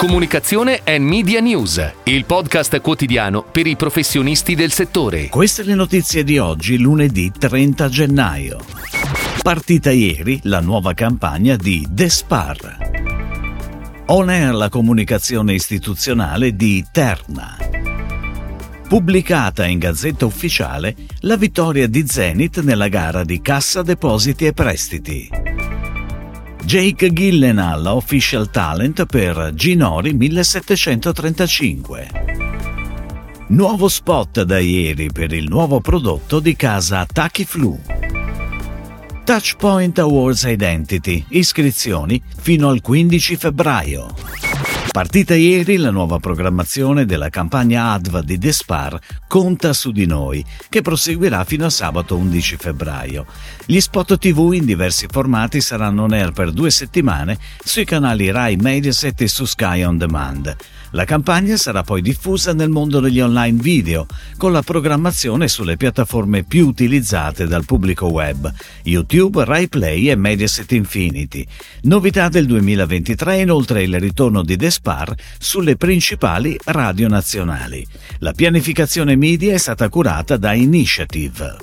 Comunicazione e Media News, il podcast quotidiano per i professionisti del settore. Queste le notizie di oggi, lunedì 30 gennaio. Partita ieri la nuova campagna di Despar. On air la comunicazione istituzionale di Terna. Pubblicata in Gazzetta Ufficiale la vittoria di Zenit nella gara di Cassa Depositi e Prestiti. Jake Gillenal, official talent per Ginori 1735. Nuovo spot da ieri per il nuovo prodotto di casa Takiflu. Touchpoint Awards Identity, iscrizioni fino al 15 febbraio. Partita ieri la nuova programmazione della campagna ADVA di Despar Conta su di noi, che proseguirà fino a sabato 11 febbraio. Gli spot TV in diversi formati saranno on air per due settimane sui canali Rai Mediaset e su Sky On Demand. La campagna sarà poi diffusa nel mondo degli online video, con la programmazione sulle piattaforme più utilizzate dal pubblico web, YouTube, Rai Play e Mediaset Infinity. Novità del 2023 inoltre il ritorno di Despar sulle principali radio nazionali. La pianificazione media è stata curata da Initiative.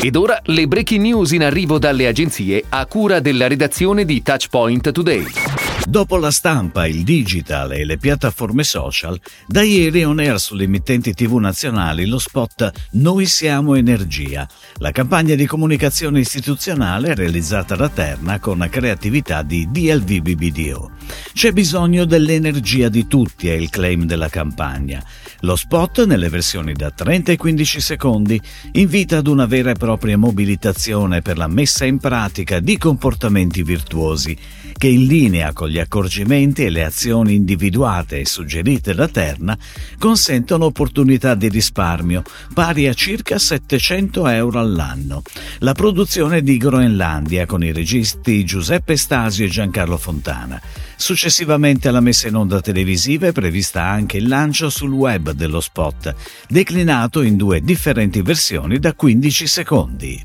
Ed ora le breaking news in arrivo dalle agenzie a cura della redazione di Touchpoint Today. Dopo la stampa, il digital e le piattaforme social, da ieri on air sulle emittenti tv nazionali lo spot Noi siamo energia, la campagna di comunicazione istituzionale realizzata da Terna con creatività di DLV BBDO. C'è bisogno dell'energia di tutti, è il claim della campagna. Lo spot, nelle versioni da 30 e 15 secondi, invita ad una vera e propria mobilitazione per la messa in pratica di comportamenti virtuosi che in linea con gli accorgimenti e le azioni individuate e suggerite da Terna consentono opportunità di risparmio pari a circa 700 euro all'anno. La produzione di Groenlandia con i registi Giuseppe Stasio e Giancarlo Fontana. Successivamente alla messa in onda televisiva è prevista anche il lancio sul web dello spot, declinato in due differenti versioni da 15 secondi.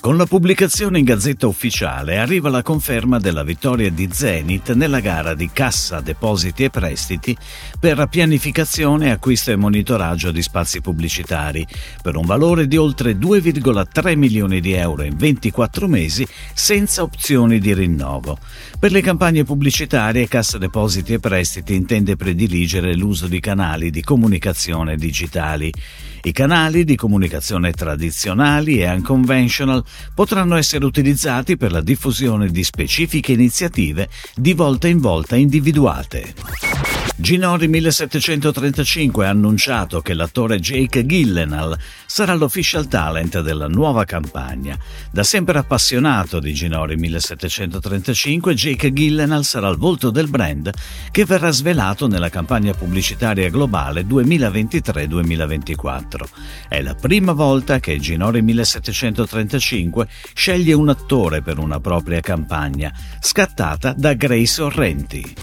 Con la pubblicazione in Gazzetta Ufficiale arriva la conferma della vittoria di Zenit nella gara di Cassa Depositi e Prestiti per pianificazione, acquisto e monitoraggio di spazi pubblicitari per un valore di oltre 2,3 milioni di euro in 24 mesi senza opzioni di rinnovo. Per le campagne pubblicitarie Cassa Depositi e Prestiti intende prediligere l'uso di canali di comunicazione digitali. I canali di comunicazione tradizionali e unconventional potranno essere utilizzati per la diffusione di specifiche iniziative di volta in volta individuate. Ginori 1735 ha annunciato che l'attore Jake Gillenal sarà l'official talent della nuova campagna. Da sempre appassionato di Ginori 1735, Jake Gillenal sarà il volto del brand che verrà svelato nella campagna pubblicitaria globale 2023-2024. È la prima volta che Ginori 1735 sceglie un attore per una propria campagna, scattata da Grace Sorrenti.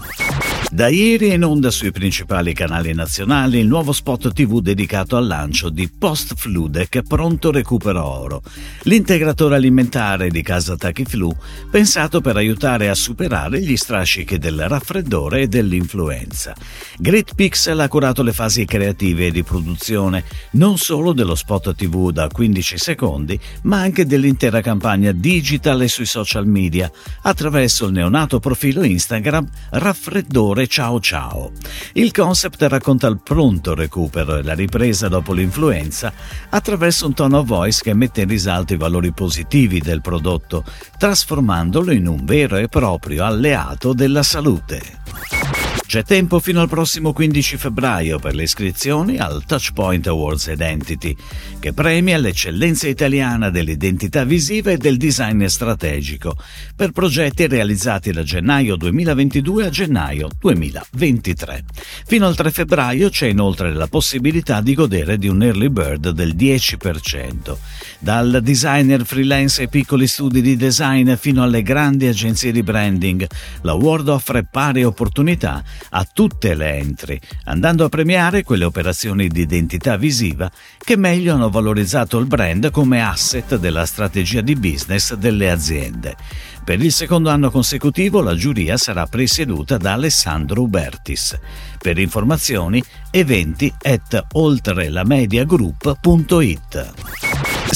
Da ieri è in onda sui principali canali nazionali il nuovo spot TV dedicato al lancio di Post Fludec Pronto Recupero Oro, l'integratore alimentare di casa Tachiflu pensato per aiutare a superare gli strascichi del raffreddore e dell'influenza. Great Pixel ha curato le fasi creative e di produzione non solo dello spot TV da 15 secondi, ma anche dell'intera campagna digital e sui social media attraverso il neonato profilo Instagram Raffreddore amore ciao ciao. Il concept racconta il pronto recupero e la ripresa dopo l'influenza attraverso un tono voice che mette in risalto i valori positivi del prodotto, trasformandolo in un vero e proprio alleato della salute. C'è tempo fino al prossimo 15 febbraio per le iscrizioni al Touchpoint Awards Identity, che premia l'eccellenza italiana dell'identità visiva e del design strategico, per progetti realizzati da gennaio 2022 a gennaio 2023. Fino al 3 febbraio c'è inoltre la possibilità di godere di un early bird del 10%. Dal designer freelance e piccoli studi di design fino alle grandi agenzie di branding, la World offre pari opportunità a tutte le entry, andando a premiare quelle operazioni di identità visiva che meglio hanno valorizzato il brand come asset della strategia di business delle aziende. Per il secondo anno consecutivo la giuria sarà presieduta da Alessandro Ubertis. Per informazioni eventi at oltrelamediagroup.it